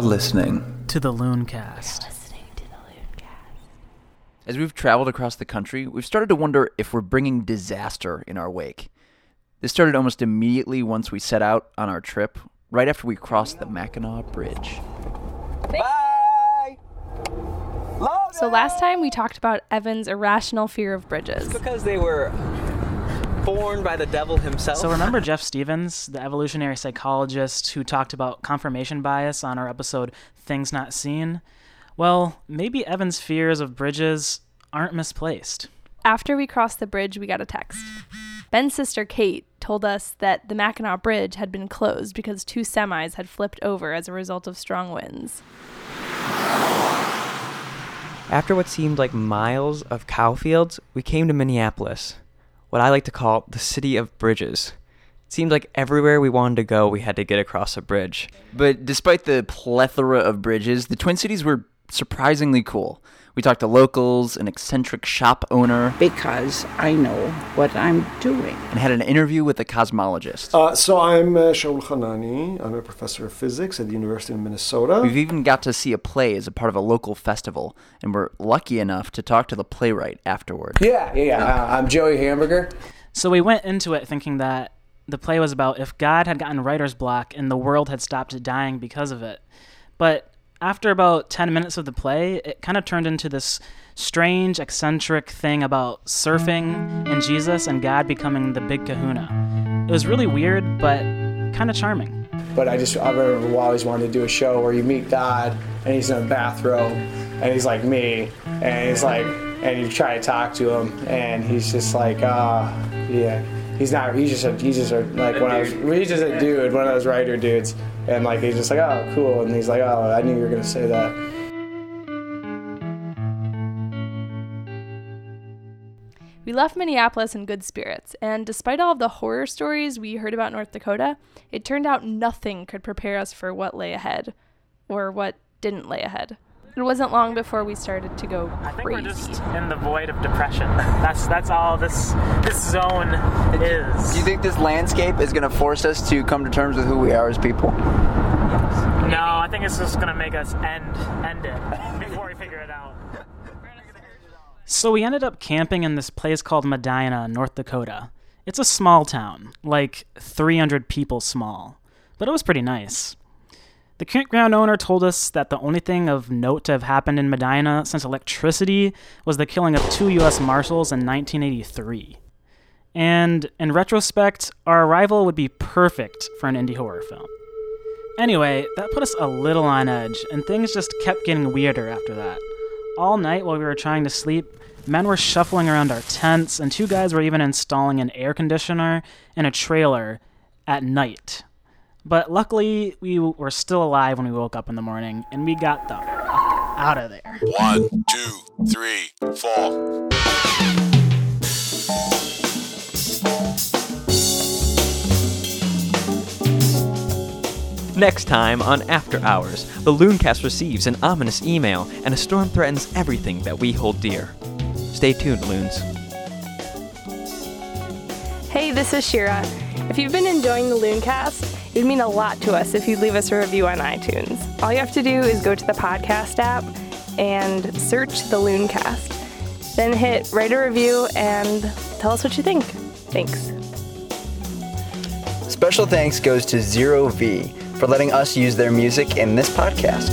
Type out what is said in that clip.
listening to the Looncast. As we've traveled across the country, we've started to wonder if we're bringing disaster in our wake. This started almost immediately once we set out on our trip, right after we crossed the Mackinac Bridge. Bye. So last time we talked about Evan's irrational fear of bridges. Because they were born by the devil himself. So remember Jeff Stevens, the evolutionary psychologist who talked about confirmation bias on our episode Things Not Seen? Well, maybe Evan's fears of bridges aren't misplaced. After we crossed the bridge, we got a text. Ben's sister Kate told us that the Mackinac Bridge had been closed because two semis had flipped over as a result of strong winds. After what seemed like miles of cow fields, we came to Minneapolis, what I like to call the city of bridges. It seemed like everywhere we wanted to go, we had to get across a bridge. But despite the plethora of bridges, the Twin Cities were surprisingly cool. We talked to locals, an eccentric shop owner, because I know what I'm doing. and had an interview with a cosmologist. Uh, so I'm uh, Shaul Hanany. I'm a professor of physics at the University of Minnesota. We've even got to see a play as a part of a local festival, and we're lucky enough to talk to the playwright afterward. Yeah, yeah, yeah. Uh, I'm Joey Hamburger. So we went into it thinking that the play was about if God had gotten writer's block and the world had stopped dying because of it. But after about 10 minutes of the play, it kind of turned into this strange, eccentric thing about surfing and Jesus and God becoming the big kahuna. It was really weird, but kind of charming. But I just, I've always wanted to do a show where you meet God and he's in a bathrobe and he's like me and he's like, and you try to talk to him and he's just like, ah, yeah. He's not. He's just. A, he's just a, like one of those. He's just a dude, one of those writer dudes, and like he's just like, oh, cool, and he's like, oh, I knew you were gonna say that. We left Minneapolis in good spirits, and despite all of the horror stories we heard about North Dakota, it turned out nothing could prepare us for what lay ahead, or what didn't lay ahead. It wasn't long before we started to go crazy. I think we're just in the void of depression. That's that's all this this zone is. Do you think this landscape is going to force us to come to terms with who we are as people? No, I think it's just gonna make us end end it before we figure it out. So we ended up camping in this place called Medina, North Dakota. It's a small town, like 300 people small, but it was pretty nice. The campground owner told us that the only thing of note to have happened in Medina since electricity was the killing of two U.S. Marshals in 1983. And in retrospect, our arrival would be perfect for an indie horror film. Anyway, that put us a little on edge, and things just kept getting weirder after that. All night while we were trying to sleep, men were shuffling around our tents, and two guys were even installing an air conditioner in a trailer at night. But luckily, we were still alive when we woke up in the morning, and we got the fuck out of there. One, two, three, four. Next time on After Hours, the Looncast receives an ominous email, and a storm threatens everything that we hold dear. Stay tuned, Loons. Hey, this is Shira. If you've been enjoying the Looncast, it would mean a lot to us if you'd leave us a review on iTunes. All you have to do is go to the podcast app and search the Looncast. Then hit write a review and tell us what you think. Thanks. Special thanks goes to Zero V for letting us use their music in this podcast.